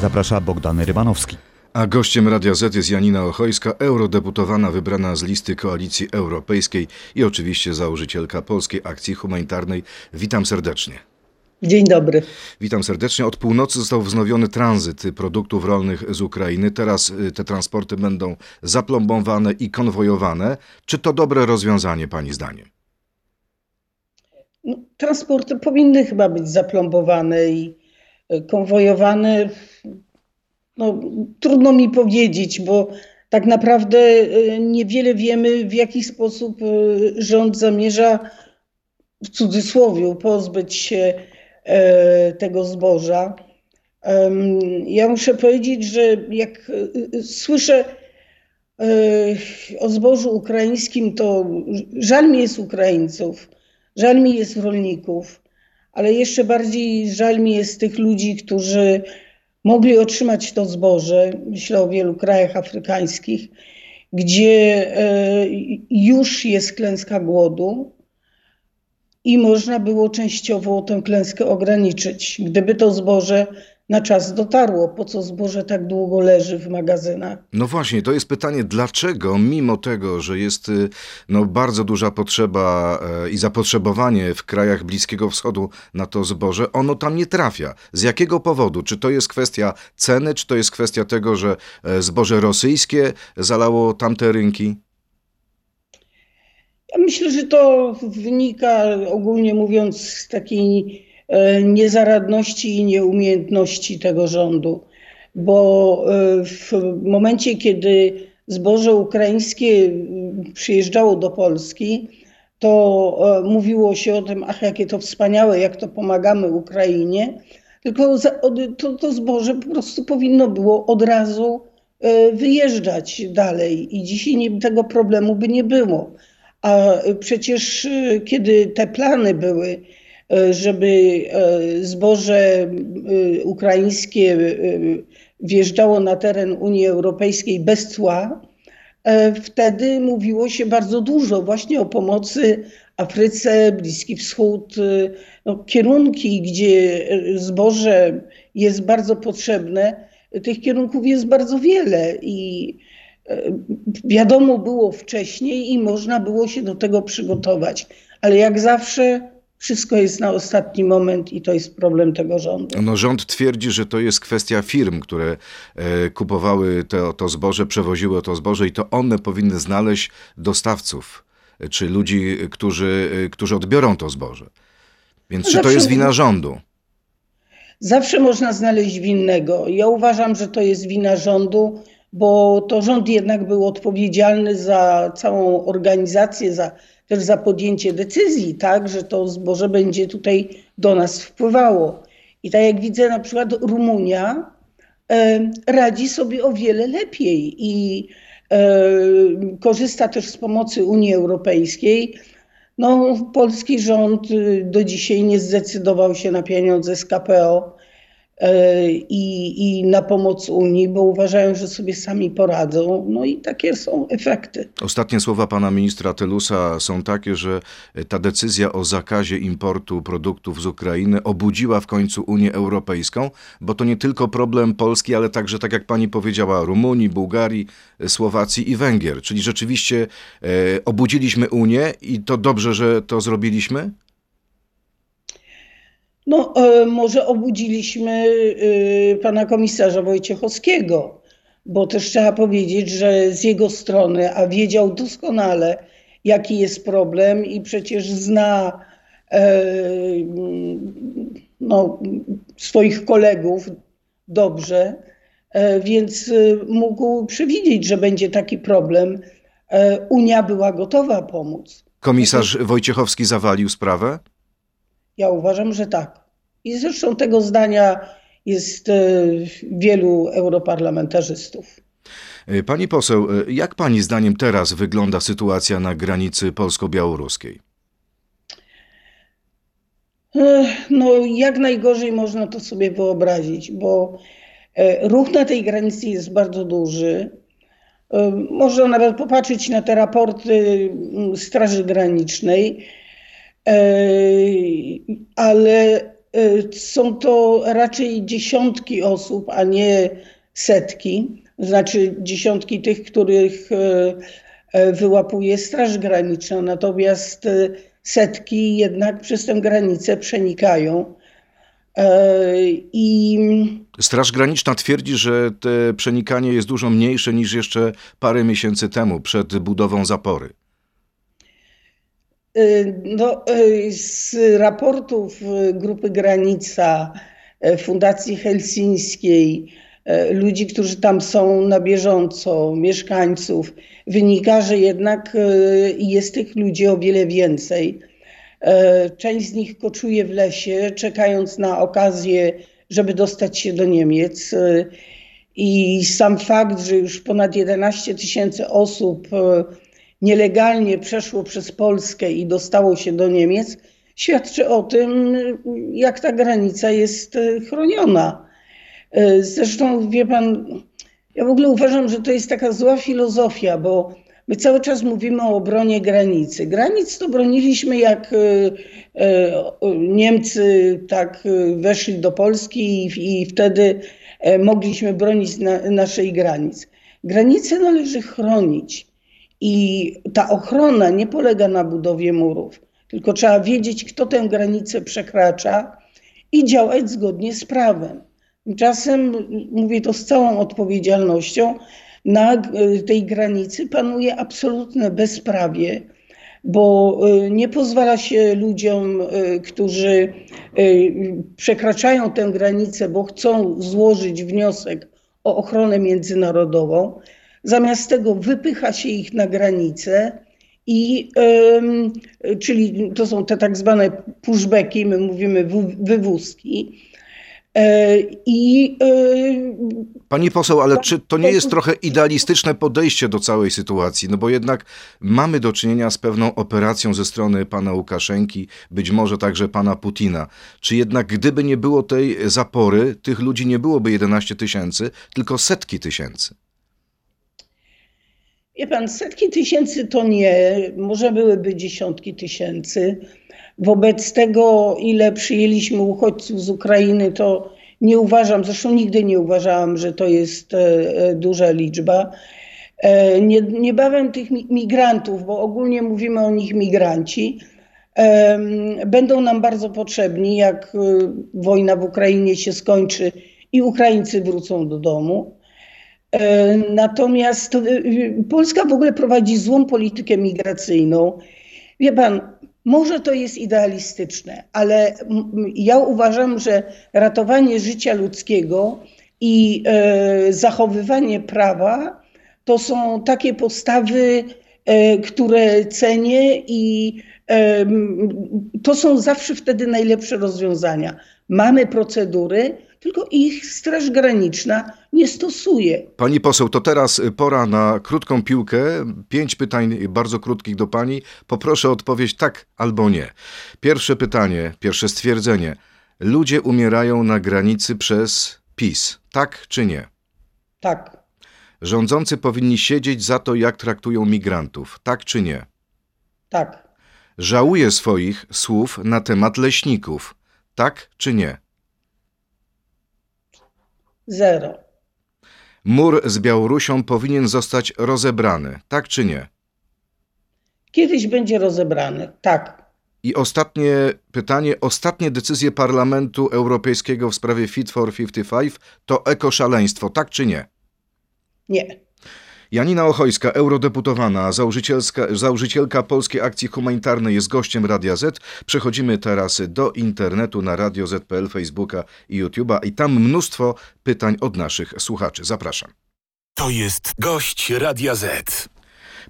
Zaprasza Bogdan Rybanowski. A gościem Radia Z jest Janina Ochojska, eurodeputowana wybrana z listy Koalicji Europejskiej i oczywiście założycielka Polskiej Akcji Humanitarnej. Witam serdecznie. Dzień dobry. Witam serdecznie. Od północy został wznowiony tranzyt produktów rolnych z Ukrainy. Teraz y, te transporty będą zaplombowane i konwojowane. Czy to dobre rozwiązanie, Pani zdaniem? No, transporty powinny chyba być zaplombowane i konwojowane. No, trudno mi powiedzieć, bo tak naprawdę y, niewiele wiemy, w jaki sposób rząd zamierza w cudzysłowie pozbyć się E, tego zboża. Ja muszę powiedzieć, że jak e, słyszę e, o zbożu ukraińskim, to żal mi jest Ukraińców, żal mi jest rolników, ale jeszcze bardziej żal mi jest tych ludzi, którzy mogli otrzymać to zboże. Myślę o wielu krajach afrykańskich, gdzie już jest klęska głodu i można było częściowo tę klęskę ograniczyć. Gdyby to zboże na czas dotarło, po co zboże tak długo leży w magazynach? No właśnie, to jest pytanie, dlaczego mimo tego, że jest y, no, bardzo duża potrzeba e, i zapotrzebowanie w krajach Bliskiego Wschodu na to zboże, ono tam nie trafia. Z jakiego powodu? Czy to jest kwestia ceny, czy to jest kwestia tego, że e, zboże rosyjskie zalało tamte rynki? Ja myślę, że to wynika ogólnie mówiąc z takiej niezaradności i nieumiejętności tego rządu, bo e, w momencie, kiedy zboże ukraińskie przyjeżdżało do Polski, to e, mówiło się o tym, ach, jakie to wspaniałe, jak to pomagamy Ukrainie, tylko to, to zboże po prostu powinno było od razu wyjeżdżać dalej. I dzisiaj nie, tego problemu by nie było. A przecież kiedy te plany były, żeby y, zboże ukraińskie wjeżdżało na teren Unii Europejskiej bez cła, wtedy mówiło się bardzo dużo właśnie o pomocy Afryce, Bliski Wschód, no, kierunki, gdzie zboże jest bardzo potrzebne. Tych kierunków jest bardzo wiele i wiadomo było wcześniej i można było się do tego przygotować. Ale jak zawsze wszystko jest na ostatni moment i to jest problem tego rządu. No, rząd twierdzi, że to jest kwestia firm, które e, kupowały to, to zboże, przewoziły to zboże i to one powinny znaleźć dostawców, czy ludzi, którzy, e, którzy odbiorą to zboże. Więc no czy to jest wina rządu? Zawsze można znaleźć winnego. Ja uważam, że to jest wina rządu, bo to rząd jednak był odpowiedzialny za całą organizację, za, też za podjęcie decyzji, tak, że to zboże będzie tutaj do nas wpływało. I tak jak widzę, na przykład Rumunia e, radzi sobie o wiele lepiej i e, korzysta też z pomocy Unii Europejskiej. No, polski rząd y, do dzisiaj nie zdecydował się na pieniądze z KPO i, i na pomoc Unii, bo uważają, że sobie sami poradzą. No i takie są efekty. Ostatnie słowa pana ministra Telusa są takie, że ta decyzja o zakazie importu produktów z Ukrainy obudziła w końcu Unię Europejską, bo to nie tylko problem Polski, ale także, tak jak pani powiedziała, Rumunii, Bułgarii, Słowacji i Węgier. Czyli rzeczywiście e, obudziliśmy Unię i to dobrze, że to zrobiliśmy? No, e, może obudziliśmy e, pana komisarza Wojciechowskiego, bo też trzeba powiedzieć, że z jego strony, a wiedział doskonale, jaki jest problem i przecież zna e, no, swoich kolegów dobrze, więc mógł przewidzieć, że będzie taki problem. Unia była gotowa pomóc. Komisarz Wojciechowski zawalił sprawę? Ja uważam, że tak. I zresztą tego zdania jest e, wielu europarlamentarzystów. E, pani poseł, e, jak pani zdaniem teraz wygląda sytuacja na granicy polsko-białoruskiej? No, jak najgorzej można to sobie wyobrazić, bo ruch na tej granicy jest bardzo duży. Można nawet popatrzeć na te raporty Straży Granicznej, ale są to raczej dziesiątki osób, a nie setki. Znaczy dziesiątki tych, których wyłapuje Straż Graniczna, natomiast setki jednak przez tę granicę przenikają. I Straż Graniczna twierdzi, że te przenikanie jest dużo mniejsze niż jeszcze parę miesięcy temu, przed budową zapory. No, z raportów Grupy Granica, Fundacji Helsińskiej, ludzi, którzy tam są na bieżąco, mieszkańców, wynika, że jednak jest tych ludzi o wiele więcej. Część z nich koczuje w lesie, czekając na okazję żeby dostać się do Niemiec. I sam fakt, że już ponad 11 tysięcy osób nielegalnie przeszło przez Polskę i dostało się do Niemiec, świadczy o tym, jak ta granica jest e, chroniona. E, zresztą, wie pan, ja w ogóle uważam, że to jest taka zła filozofia, bo My cały czas mówimy o obronie granicy. Granic to broniliśmy, jak e, Niemcy tak weszli do Polski i, wtedy mogliśmy bronić na, naszej granic. Granice należy chronić i ta ochrona nie polega na budowie murów, tylko trzeba wiedzieć, kto tę granicę przekracza i działać zgodnie z prawem. Tymczasem, mówię to z całą odpowiedzialnością, na e, tej granicy panuje absolutne bezprawie, bo e, nie pozwala się ludziom, e, którzy przekraczają tę granicę, bo chcą złożyć wniosek o ochronę międzynarodową, zamiast tego wypycha się ich na granicę. I, czyli to są te tak zwane pushbacki, my mówimy wywózki, E, I, e, Pani poseł, ale czy to nie jest trochę idealistyczne podejście do całej sytuacji? No bo jednak mamy do czynienia z pewną operacją ze strony pana Łukaszenki, być może także pana Putina. Czy jednak gdyby nie było tej zapory, tych ludzi nie byłoby 11 tysięcy, tylko setki tysięcy? Wie pan, setki tysięcy to nie, może byłyby dziesiątki tysięcy. Wobec tego, ile przyjęliśmy uchodźców z Ukrainy, to nie uważam, zresztą nigdy nie uważałam, że to jest e, e, duża liczba. E, nie, niebawem tych migrantów, bo ogólnie mówimy o nich migranci, będą nam bardzo potrzebni, jak wojna w Ukrainie się skończy i Ukraińcy wrócą do domu. Natomiast Polska w ogóle prowadzi złą politykę migracyjną. Wie pan, może to jest idealistyczne, ale ja uważam, że ratowanie życia ludzkiego i e, zachowywanie prawa to są takie postawy, e, które cenię i e, to są zawsze wtedy najlepsze rozwiązania. Mamy procedury, tylko ich Straż Graniczna nie stosuje. Pani poseł, to teraz pora na krótką piłkę. Pięć pytań bardzo krótkich do pani. Poproszę o odpowiedź tak albo nie. Pierwsze pytanie, pierwsze stwierdzenie. Ludzie umierają na granicy przez PiS. Tak czy nie? Tak. Rządzący powinni siedzieć za to, jak traktują migrantów. Tak czy nie? Tak. Żałuję swoich słów na temat leśników. Tak czy nie? Zero. Mur z Białorusią powinien zostać rozebrany, tak czy nie? Kiedyś będzie rozebrany, tak. I ostatnie pytanie. Ostatnie decyzje Parlamentu Europejskiego w sprawie Fit for 55 to ekoszaleństwo, tak czy nie? Nie. Janina Ochojska, eurodeputowana, założycielka Polskiej Akcji Humanitarnej jest gościem Radia Z. Przechodzimy teraz do internetu na Radio Z.pl, Facebooka i YouTube'a i tam mnóstwo pytań od naszych słuchaczy. Zapraszam. To jest gość Radia Z.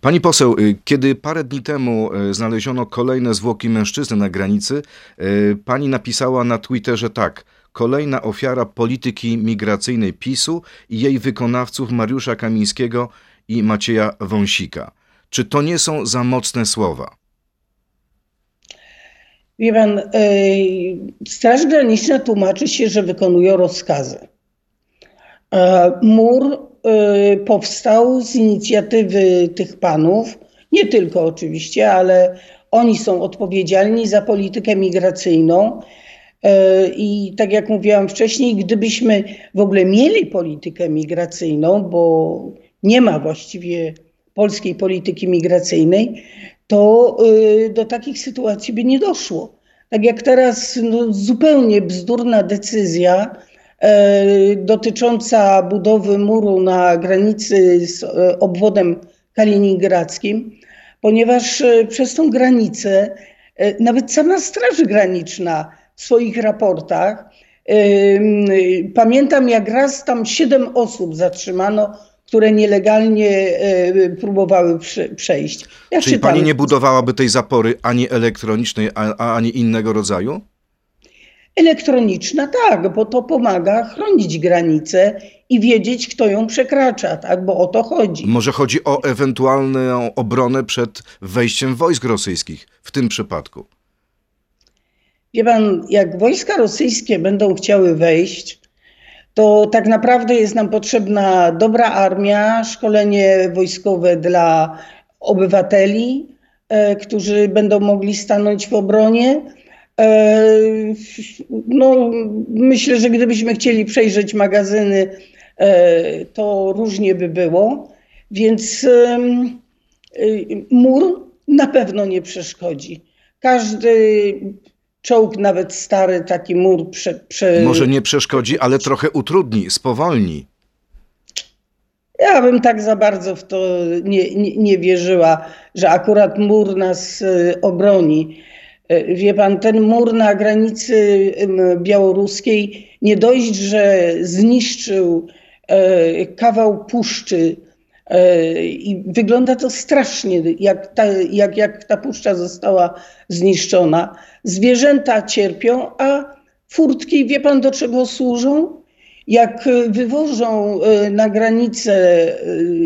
Pani poseł, y, kiedy parę dni temu y, znaleziono kolejne zwłoki mężczyzny na granicy, y, pani napisała na Twitterze tak. Kolejna ofiara polityki migracyjnej PiSu i jej wykonawców Mariusza Kamińskiego i Macieja Wąsika. Czy to nie są za mocne słowa? Wie pan, Straż Graniczna tłumaczy się, że wykonują rozkazy. Mur powstał z inicjatywy tych panów, nie tylko oczywiście, ale oni są odpowiedzialni za politykę migracyjną. I tak jak mówiłam wcześniej, gdybyśmy w ogóle mieli politykę migracyjną, bo nie ma właściwie polskiej polityki migracyjnej, to do takich sytuacji by nie doszło. Tak jak teraz no, zupełnie bzdurna decyzja e, dotycząca budowy muru na granicy z e, obwodem kaliningradzkim, ponieważ e, przez tą granicę e, nawet sama Straż Graniczna w swoich raportach, e, pamiętam jak raz tam siedem osób zatrzymano które nielegalnie e, próbowały przejść. Ja Czyli czytam, pani nie budowałaby tej zapory ani elektronicznej, ani innego rodzaju? Elektroniczna tak, bo to pomaga chronić granice i wiedzieć, kto ją przekracza, tak, bo o to chodzi. Może chodzi o ewentualną obronę przed wejściem wojsk rosyjskich w tym przypadku. Wie pan, jak wojska rosyjskie będą chciały wejść, to tak naprawdę jest nam potrzebna dobra armia, szkolenie wojskowe dla obywateli, e, którzy będą mogli stanąć w obronie. E, no, myślę, że gdybyśmy chcieli przejrzeć magazyny, e, to różnie by było. Więc mur na pewno nie przeszkodzi. Każdy czołg, nawet stary taki mur. Prze, prze... Może nie przeszkodzi, ale trochę utrudni, spowolni. Ja bym tak za bardzo w to nie, nie, nie wierzyła, że akurat mur nas e, obroni. E, wie pan, ten mur na granicy białoruskiej nie dość, że zniszczył e, kawał puszczy i wygląda to strasznie, jak ta, jak, jak ta puszcza została zniszczona. Zwierzęta cierpią, a furtki, wie pan do czego służą? Jak wywożą e, na granicę, e,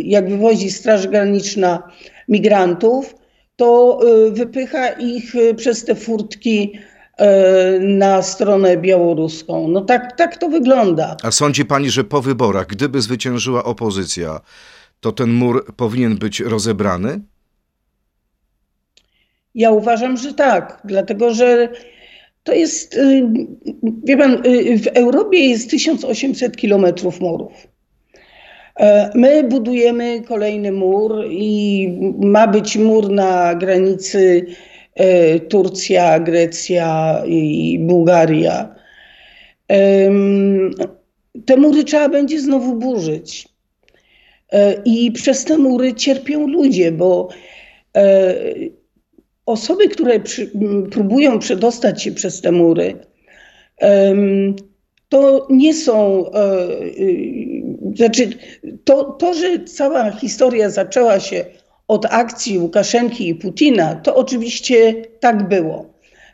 jak wywozi Straż Graniczna migrantów, to e, wypycha ich przez te furtki na stronę białoruską. No tak, tak to wygląda. A sądzi pani, że po wyborach, gdyby zwyciężyła opozycja, to ten mur powinien być rozebrany? Ja uważam, że tak, dlatego że to jest, y, wie pan, y, w Europie jest 1800 kilometrów murów. E, my budujemy kolejny mur i ma być mur na granicy e, Turcja, Grecja i Bułgaria. Te mury trzeba będzie znowu burzyć. E, I przez te mury cierpią ludzie, bo osoby, które przy, próbują przedostać się przez te mury, to nie są, e, e, znaczy to, to, że cała historia zaczęła się od akcji Łukaszenki i Putina, to oczywiście tak było.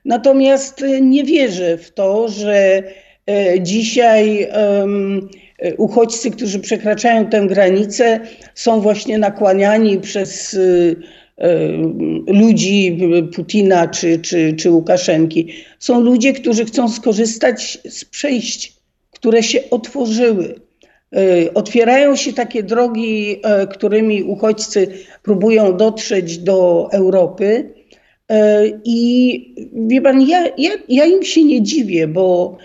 Natomiast nie wierzę w to, że e, dzisiaj uchodźcy, którzy przekraczają tę granicę, są właśnie nakłaniani przez ludzi Putina czy, czy, czy Łukaszenki. Są ludzie, którzy chcą skorzystać z przejść, które się otworzyły. E, otwierają się takie drogi, którymi uchodźcy próbują dotrzeć do Europy. I wie pan, ja, ja, ja im się nie dziwię, bo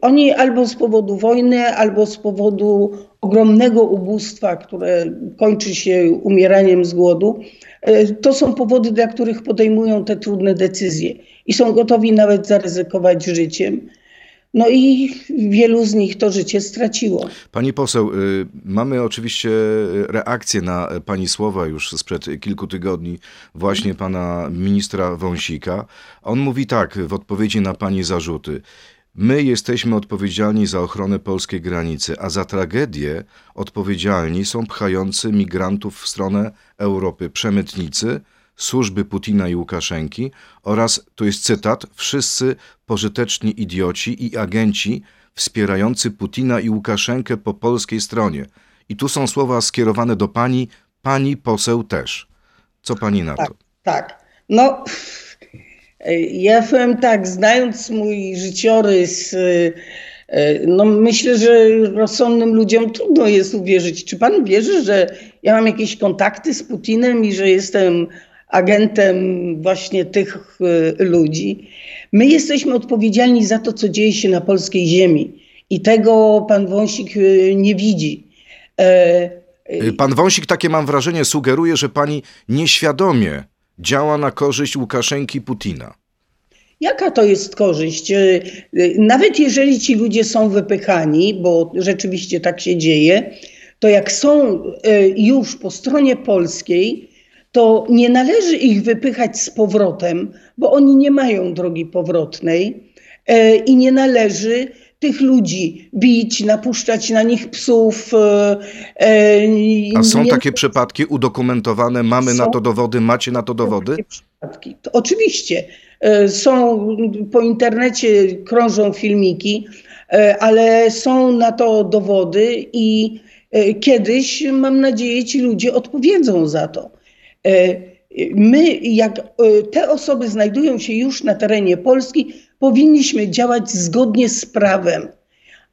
oni albo z powodu wojny, albo z powodu ogromnego ubóstwa, które kończy się umieraniem z głodu, e, to są powody, dla których podejmują te trudne decyzje i są gotowi nawet zaryzykować życiem. No i wielu z nich to życie straciło. Pani poseł, y, mamy oczywiście reakcję na pani słowa już sprzed kilku tygodni, właśnie pana ministra Wąsika. On mówi tak w odpowiedzi na pani zarzuty. My jesteśmy odpowiedzialni za ochronę polskiej granicy, a za tragedię odpowiedzialni są pchający migrantów w stronę Europy przemytnicy, służby Putina i Łukaszenki oraz, to jest cytat, wszyscy pożyteczni idioci i agenci wspierający Putina i Łukaszenkę po polskiej stronie. I tu są słowa skierowane do pani, pani poseł też. Co pani na to? Tak, tak. No ja powiem tak, znając mój życiorys, y, y, no myślę, że rozsądnym ludziom trudno jest uwierzyć. Czy pan wierzy, że ja mam jakieś kontakty z Putinem i że jestem agentem właśnie tych ludzi. My jesteśmy odpowiedzialni za to, co dzieje się na polskiej ziemi. I tego pan Wąsik nie widzi. Pan Wąsik, takie mam wrażenie, sugeruje, że pani nieświadomie działa na korzyść Łukaszenki Putina. Jaka to jest korzyść? E, nawet jeżeli ci ludzie są wypychani, bo rzeczywiście tak się dzieje, to jak są e, już po stronie polskiej, to nie należy ich wypychać z powrotem, bo oni nie mają drogi powrotnej e, i nie należy tych ludzi bić, napuszczać na nich psów. A są nie... takie przypadki udokumentowane, mamy są... na to dowody, macie na to dowody? Przypadki. To oczywiście. E, są po internecie krążą filmiki, e, ale są na to dowody i e, kiedyś, mam nadzieję, ci ludzie odpowiedzą za to. My, jak te osoby znajdują się już na terenie Polski, powinniśmy działać zgodnie z prawem.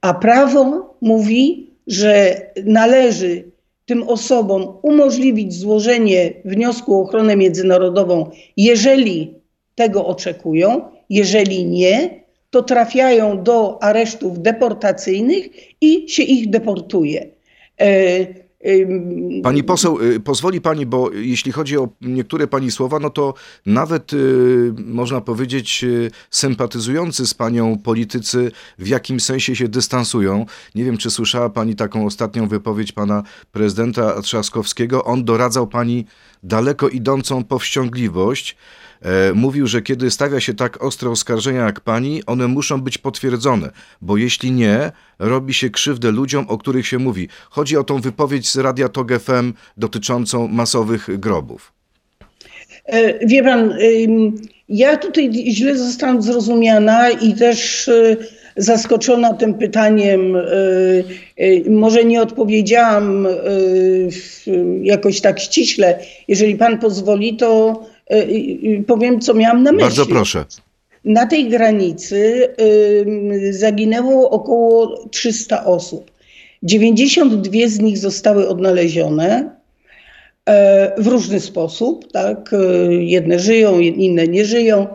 A prawo mówi, że należy tym osobom umożliwić złożenie wniosku o ochronę międzynarodową, jeżeli tego oczekują. Jeżeli nie, to trafiają do aresztów deportacyjnych i się ich deportuje. Pani poseł, y, pozwoli pani, bo jeśli chodzi o niektóre pani słowa, no to nawet y, można powiedzieć y, sympatyzujący z panią politycy w jakim sensie się dystansują. Nie wiem, czy słyszała pani taką ostatnią wypowiedź pana prezydenta Trzaskowskiego. On doradzał pani daleko idącą powściągliwość. E, mówił, że kiedy stawia się tak ostre oskarżenia jak pani, one muszą być potwierdzone, bo jeśli nie, robi się krzywdę ludziom, o których się mówi. Chodzi o tą wypowiedź z Radia TOG FM dotyczącą masowych grobów. E, wie pan, ja tutaj źle zostałam zrozumiana i też e, zaskoczona tym pytaniem. Może nie odpowiedziałam jakoś tak ściśle. Jeżeli pan pozwoli, to E, powiem, co miałam na myśli. Bardzo proszę. Na tej granicy zaginęło około 300 osób. 92 z nich zostały odnalezione e, w różny sposób, tak? E, jedne żyją, inne nie żyją.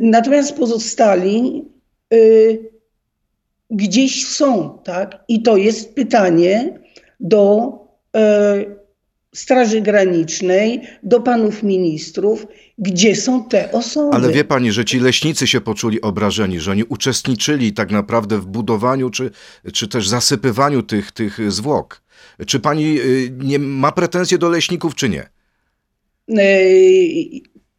Natomiast pozostali gdzieś są, tak? I to jest pytanie do Straży Granicznej, do panów ministrów, gdzie są te osoby. Ale wie pani, że ci leśnicy się poczuli obrażeni, że oni uczestniczyli tak naprawdę w budowaniu czy, czy też zasypywaniu tych, tych zwłok. Czy pani y, nie ma pretensje do leśników, czy nie? E,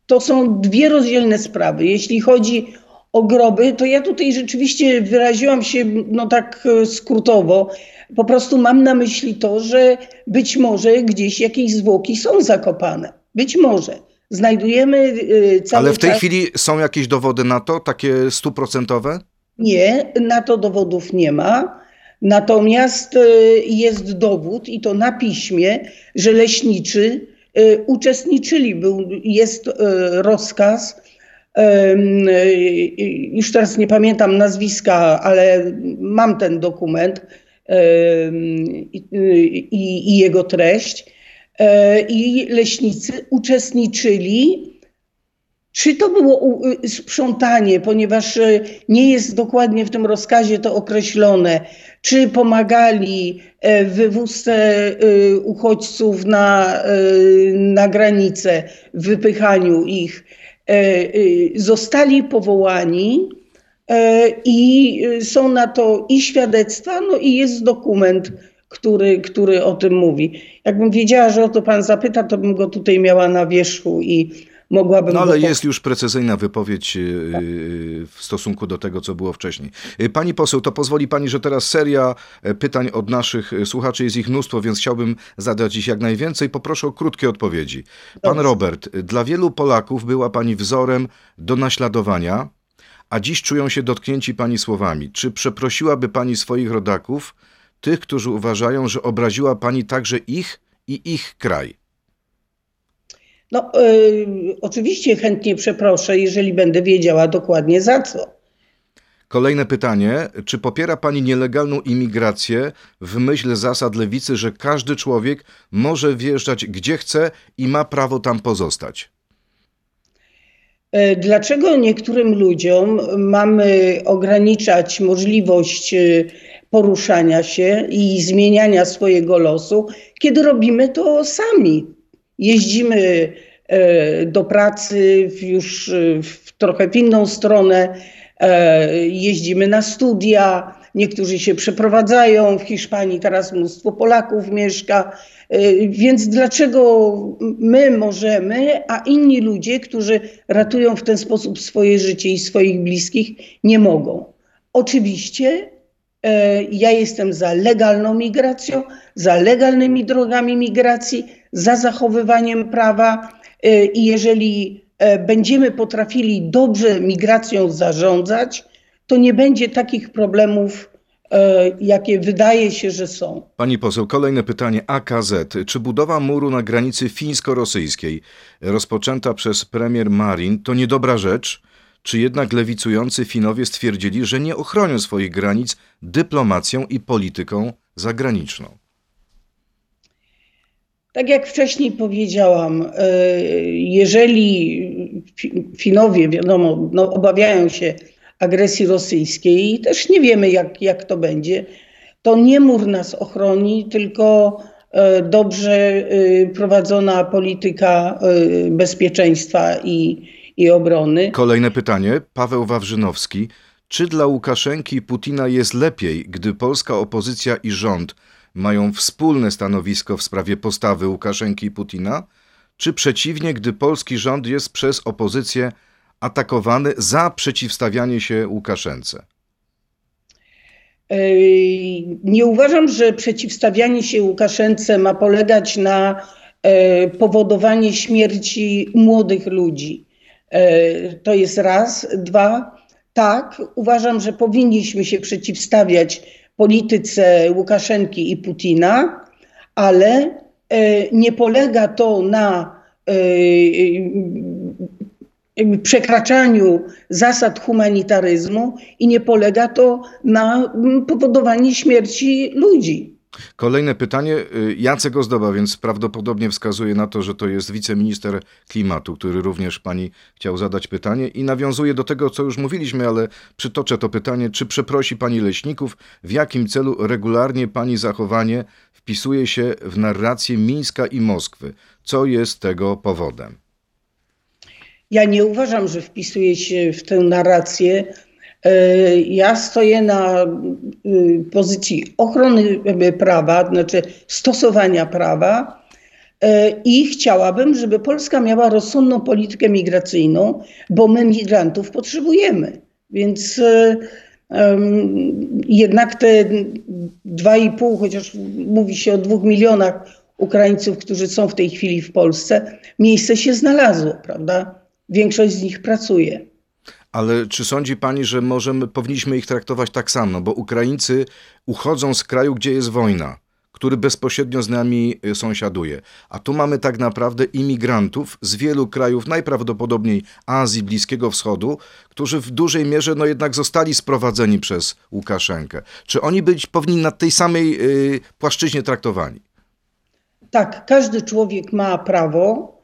to są dwie rozdzielne sprawy. Jeśli chodzi o groby, to ja tutaj rzeczywiście wyraziłam się no tak e, skrótowo. Po prostu mam na myśli to, że być może gdzieś jakieś zwłoki są zakopane. Być może. Znajdujemy y, cały Ale w tej czas... chwili są jakieś dowody na to, takie stuprocentowe? Nie, na to dowodów nie ma. Natomiast y, jest dowód, i to na piśmie, że leśniczy y, uczestniczyli. Był, jest rozkaz, już teraz nie pamiętam nazwiska, ale mam ten dokument i, i jego treść. E, I leśnicy uczestniczyli czy to było sprzątanie, ponieważ e, nie jest dokładnie w tym rozkazie to określone, czy pomagali e, w wywózce uchodźców na, na granicę, w wypychaniu ich, zostali powołani E, I y, są na to i świadectwa, no i jest dokument, który, który o tym mówi. Jakbym wiedziała, że o to pan zapyta, to bym go tutaj miała na wierzchu i mogłabym. No ale jest już precyzyjna wypowiedź y, y, w stosunku do tego, co było wcześniej. Pani poseł, to pozwoli pani, że teraz seria e, pytań od naszych słuchaczy, jest ich mnóstwo, więc chciałbym zadać ich jak najwięcej. Poproszę o krótkie odpowiedzi. Pan Robert, dla wielu Polaków była pani wzorem do naśladowania a dziś czują się dotknięci pani słowami. Czy przeprosiłaby pani swoich rodaków, tych, którzy uważają, że obraziła pani także ich i ich kraj? No, yy, oczywiście chętnie przeproszę, jeżeli będę wiedziała dokładnie za co. Kolejne pytanie. Czy popiera Pani nielegalną imigrację w myśl zasad lewicy, że każdy człowiek może wjeżdżać gdzie chce i ma prawo tam pozostać? E, dlaczego niektórym ludziom mamy ograniczać możliwość e, poruszania się i zmieniania swojego losu, kiedy robimy to sami? Jeździmy e, do pracy już w trochę w inną stronę, jeździmy na studia, niektórzy się przeprowadzają. W Hiszpanii teraz mnóstwo Polaków mieszka. Y, więc dlaczego my możemy, a inni ludzie, którzy ratują w ten sposób swoje życie i swoich bliskich, nie mogą? Oczywiście y, ja jestem za legalną migracją, za legalnymi drogami migracji, za zachowywaniem prawa y, i jeżeli będziemy potrafili dobrze migracją zarządzać, to nie będzie takich problemów jakie wydaje się, że są. Pani poseł, kolejne pytanie. AKZ. Czy budowa muru na granicy fińsko-rosyjskiej rozpoczęta przez premier Marin to niedobra rzecz? Czy jednak lewicujący Finowie stwierdzili, że nie ochronią swoich granic dyplomacją i polityką zagraniczną? Tak jak wcześniej powiedziałam, e, jeżeli Finowie, wiadomo, no, obawiają się agresji rosyjskiej i też nie wiemy, jak, jak to będzie, to nie mur nas ochroni, tylko e, dobrze e, prowadzona polityka e, bezpieczeństwa i, i obrony. Kolejne pytanie. Paweł Wawrzynowski. Czy dla Łukaszenki i Putina jest lepiej, gdy polska opozycja i rząd mają wspólne stanowisko w sprawie postawy Łukaszenki i Putina? Czy przeciwnie, gdy polski rząd jest przez opozycję atakowany za przeciwstawianie się Łukaszence? Nie uważam, że przeciwstawianie się Łukaszence ma polegać na e, powodowanie śmierci młodych ludzi. E, to jest raz. Dwa, tak, uważam, że powinniśmy się przeciwstawiać polityce Łukaszenki i Putina, ale e, nie polega to na przekraczaniu zasad humanitaryzmu i nie polega to na mm, powodowaniu śmierci ludzi. Kolejne pytanie. Y, Jacek Ozdoba, więc prawdopodobnie wskazuje na to, że to jest wiceminister klimatu, który również pani chciał zadać pytanie i nawiązuje do tego, co już mówiliśmy, ale przytoczę to pytanie. Czy przeprosi pani leśników? W jakim celu regularnie pani zachowanie wpisuje się w narrację Mińska i Moskwy? Co jest tego powodem? Ja nie uważam, że wpisuje się w tę narrację. E, ja stoję na y, pozycji ochrony prawa, znaczy stosowania prawa e, i chciałabym, żeby Polska miała rozsądną politykę migracyjną, bo my migrantów potrzebujemy. Więc jednak te 2,5, chociaż mówi się o dwóch milionach Ukraińców, którzy są w tej chwili w Polsce, miejsce się znalazło, prawda? Większość z nich pracuje. Ale czy sądzi pani, że możemy, powinniśmy ich traktować tak samo? Bo Ukraińcy uchodzą z kraju, gdzie jest wojna, który bezpośrednio z nami y, sąsiaduje. A tu mamy tak naprawdę imigrantów z wielu krajów, najprawdopodobniej Azji, Bliskiego Wschodu, którzy w dużej mierze no jednak zostali sprowadzeni przez Łukaszenkę. Czy oni być powinni na tej samej y, płaszczyźnie traktowani? Tak, każdy człowiek ma prawo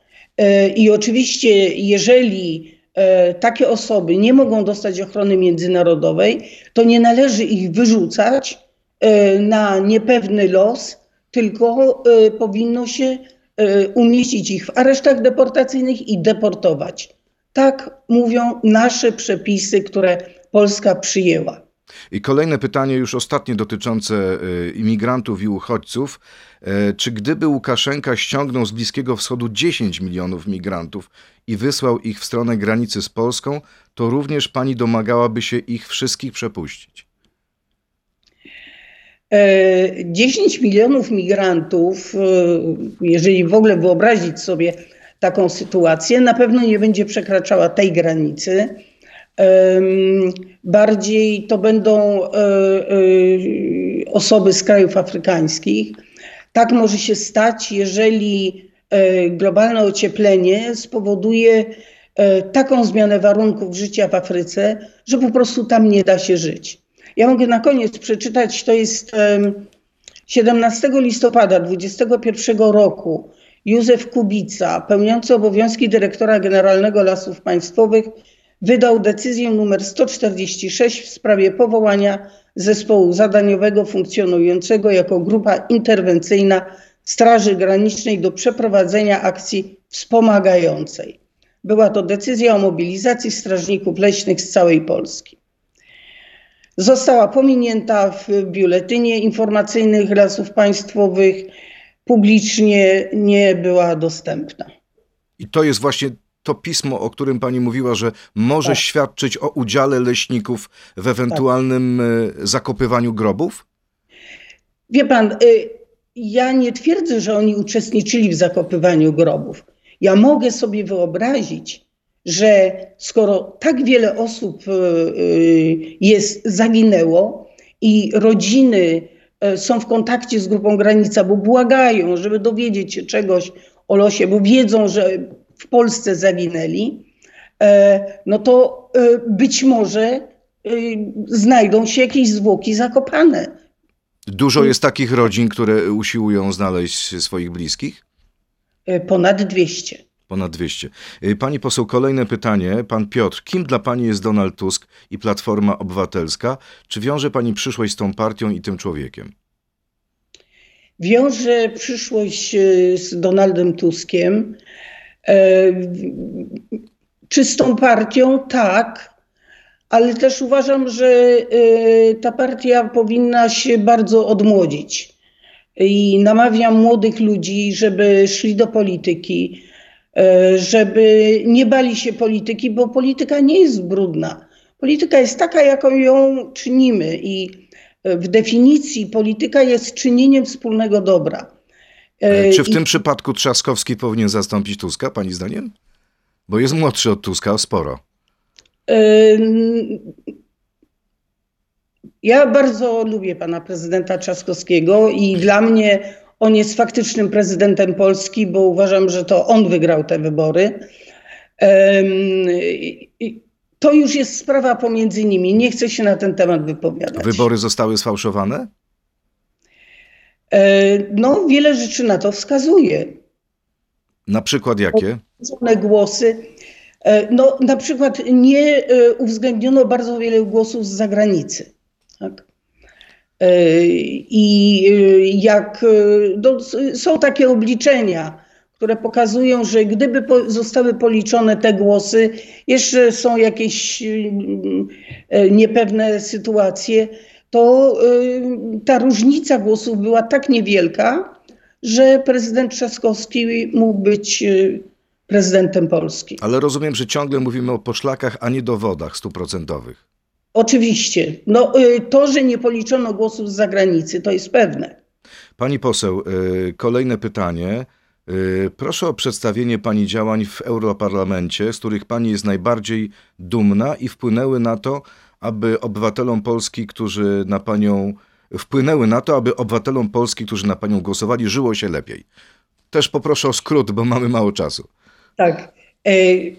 I oczywiście, jeżeli e, takie osoby nie mogą dostać ochrony międzynarodowej, to nie należy ich wyrzucać e, na niepewny los, tylko powinno się umieścić ich w aresztach deportacyjnych i deportować. Tak mówią nasze przepisy, które Polska przyjęła. I kolejne pytanie, już ostatnie dotyczące y, imigrantów i uchodźców. E, czy gdyby Łukaszenka ściągnął z Bliskiego Wschodu 10 milionów migrantów i wysłał ich w stronę granicy z Polską, to również pani domagałaby się ich wszystkich przepuścić? 10 e, milionów migrantów, e, jeżeli w ogóle wyobrazić sobie taką sytuację, na pewno nie będzie przekraczała tej granicy. Bardziej to będą e, e, osoby z krajów afrykańskich. Tak może się stać, jeżeli e, globalne ocieplenie spowoduje taką zmianę warunków życia w Afryce, że po prostu tam nie da się żyć. Ja mogę na koniec przeczytać, to jest 17 listopada 2021 roku Józef Kubica, pełniący obowiązki dyrektora generalnego Lasów Państwowych, wydał decyzję nr 146 w sprawie powołania zespołu zadaniowego funkcjonującego jako grupa interwencyjna Straży Granicznej do przeprowadzenia akcji wspomagającej. Była to decyzja o mobilizacji strażników leśnych z całej Polski. Została pominięta w biuletynie informacyjnych lasów państwowych, publicznie nie była dostępna. I to jest właśnie to pismo, o którym pani mówiła, że może tak. świadczyć o udziale leśników w ewentualnym tak. zakopywaniu grobów? Wie pan, y, ja nie twierdzę, że oni uczestniczyli w zakopywaniu grobów. Ja mogę sobie wyobrazić, że skoro tak wiele osób y, jest, zaginęło i rodziny są w kontakcie z grupą granica, bo błagają, żeby dowiedzieć się czegoś o losie, bo wiedzą, że w Polsce zaginęli, e, no to e, być może e, znajdą się jakieś zwłoki zakopane. Dużo jest takich rodzin, które usiłują znaleźć swoich bliskich? Ponad 200. Ponad 200. Pani poseł, kolejne pytanie. Pan Piotr, kim dla Pani jest Donald Tusk i Platforma Obywatelska? Czy wiąże Pani przyszłość z tą partią i tym człowiekiem? Wiąże przyszłość z Donaldem Tuskiem czystą partią, tak, ale też uważam, że e, ta partia powinna się bardzo odmłodzić. I namawiam młodych ludzi, żeby szli do polityki, e, żeby nie bali się polityki, bo polityka nie jest brudna. Polityka jest taka, jaką ją czynimy, i w definicji polityka jest czynieniem wspólnego dobra. E, czy w I... tym przypadku Trzaskowski powinien zastąpić Tuska, pani zdaniem? Bo jest młodszy od Tuska sporo. Ja bardzo lubię pana prezydenta Trzaskowskiego i dla mnie on jest faktycznym prezydentem Polski, bo uważam, że to on wygrał te wybory. To już jest sprawa pomiędzy nimi. Nie chcę się na ten temat wypowiadać. Wybory zostały sfałszowane? E, no, wiele rzeczy na to wskazuje. Na przykład jakie? Głosy. E, no, na przykład nie e, uwzględniono bardzo wiele głosów z zagranicy. Tak? I jak no, są takie obliczenia, które pokazują, że gdyby zostały policzone te głosy, jeszcze są jakieś niepewne sytuacje, to y, ta różnica głosów była tak niewielka, że prezydent Trzaskowski mógł być y, prezydentem Polski. Ale rozumiem, że ciągle mówimy o poszlakach, a nie dowodach stuprocentowych. Oczywiście. No, y, to, że nie policzono głosów z zagranicy, to jest pewne. Pani poseł, kolejne pytanie. Proszę o przedstawienie Pani działań w Europarlamencie, z których Pani jest najbardziej dumna i wpłynęły na to, aby obywatelom Polski, którzy na panią wpłynęły na to, aby obywatelom Polski, którzy na panią głosowali, żyło się lepiej. Też poproszę o skrót, bo mamy mało czasu. Tak. E,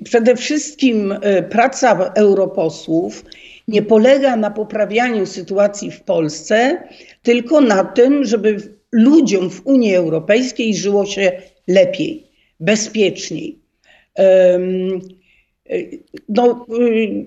przede wszystkim e, praca europosłów nie polega na poprawianiu sytuacji w Polsce, tylko na tym, żeby ludziom w Unii Europejskiej żyło się lepiej, bezpieczniej. E, no, y,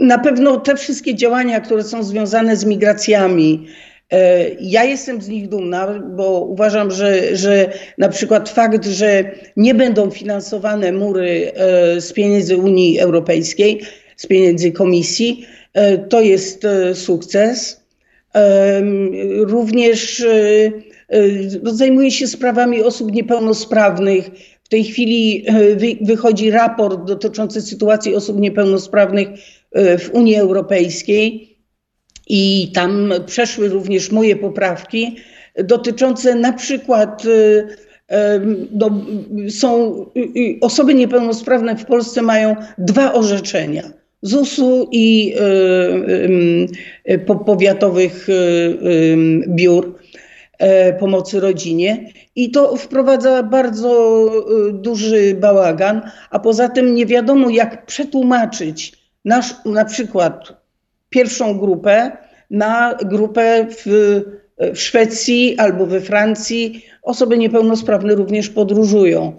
na pewno te wszystkie działania, które są związane z migracjami, e, ja jestem z nich dumna, bo uważam, że, że na przykład fakt, że nie będą finansowane mury e, z pieniędzy Unii Europejskiej, z pieniędzy Komisji, e, to jest sukces. Również zajmuję się sprawami osób niepełnosprawnych. W tej chwili wychodzi raport dotyczący sytuacji osób niepełnosprawnych w Unii Europejskiej i tam przeszły również moje poprawki dotyczące na przykład e, e, no, są osoby niepełnosprawne w Polsce mają dwa orzeczenia ZUS-u i powiatowych biur. e, pomocy rodzinie i to wprowadza bardzo duży bałagan, a poza tym nie wiadomo jak przetłumaczyć nasz, na przykład pierwszą grupę na grupę w, w Szwecji albo we Francji. Osoby niepełnosprawne również podróżują.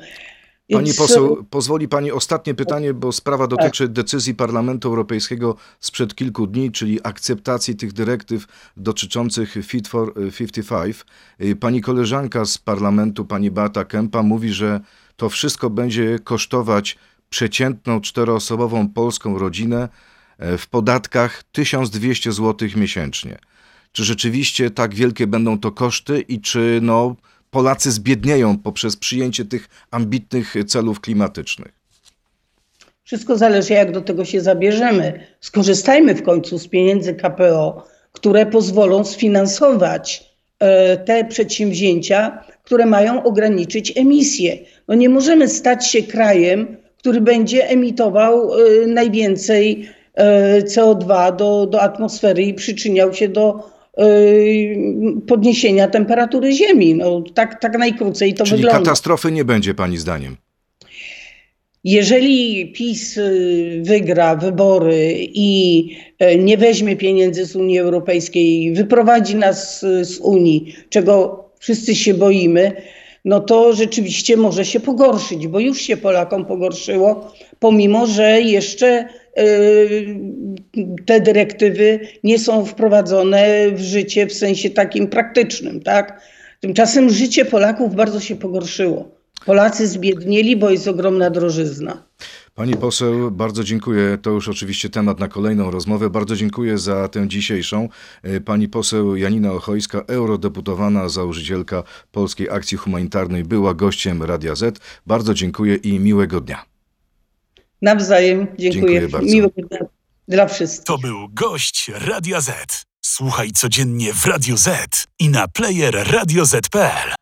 Pani poseł, pozwoli Pani ostatnie pytanie, bo sprawa dotyczy decyzji Parlamentu Europejskiego sprzed kilku dni, czyli akceptacji tych dyrektyw dotyczących Fit for 55. Y, Pani koleżanka z parlamentu, pani Beata Kempa, mówi, że to wszystko będzie kosztować przeciętną czteroosobową polską rodzinę e, w podatkach 1200 zł miesięcznie. Czy rzeczywiście tak wielkie będą to koszty i czy no, Polacy zbiednieją poprzez przyjęcie tych ambitnych celów klimatycznych? Wszystko zależy, jak do tego się zabierzemy. Skorzystajmy w końcu z pieniędzy KPO, które pozwolą sfinansować e, te przedsięwzięcia, które mają ograniczyć emisje. No nie możemy stać się krajem, który będzie emitował e, najwięcej e, CO2 do, do atmosfery i przyczyniał się do e, podniesienia temperatury Ziemi. No, tak, tak najkrócej to Czyli wygląda. katastrofy nie będzie pani zdaniem. Jeżeli PiS y, wygra wybory i nie weźmie pieniędzy z Unii Europejskiej, wyprowadzi nas y, z Unii, czego wszyscy się boimy, no to rzeczywiście może się pogorszyć, bo już się Polakom pogorszyło, pomimo że jeszcze y, te dyrektywy nie są wprowadzone w życie w sensie takim praktycznym, tak? Tymczasem życie Polaków bardzo się pogorszyło. Polacy zbiednieli, bo jest ogromna drożyzna. Pani poseł, bardzo dziękuję. To już oczywiście temat na kolejną rozmowę. Bardzo dziękuję za tę dzisiejszą. E, Pani poseł Janina Ochojska, eurodeputowana, założycielka Polskiej Akcji Humanitarnej, była gościem Radia Z. Bardzo dziękuję i miłego dnia. Nawzajem dziękuję. Dziękuję bardzo. Miłego dnia dla wszystkich. To był gość Radia Z. Słuchaj codziennie w Radio Z i na player radioz.pl.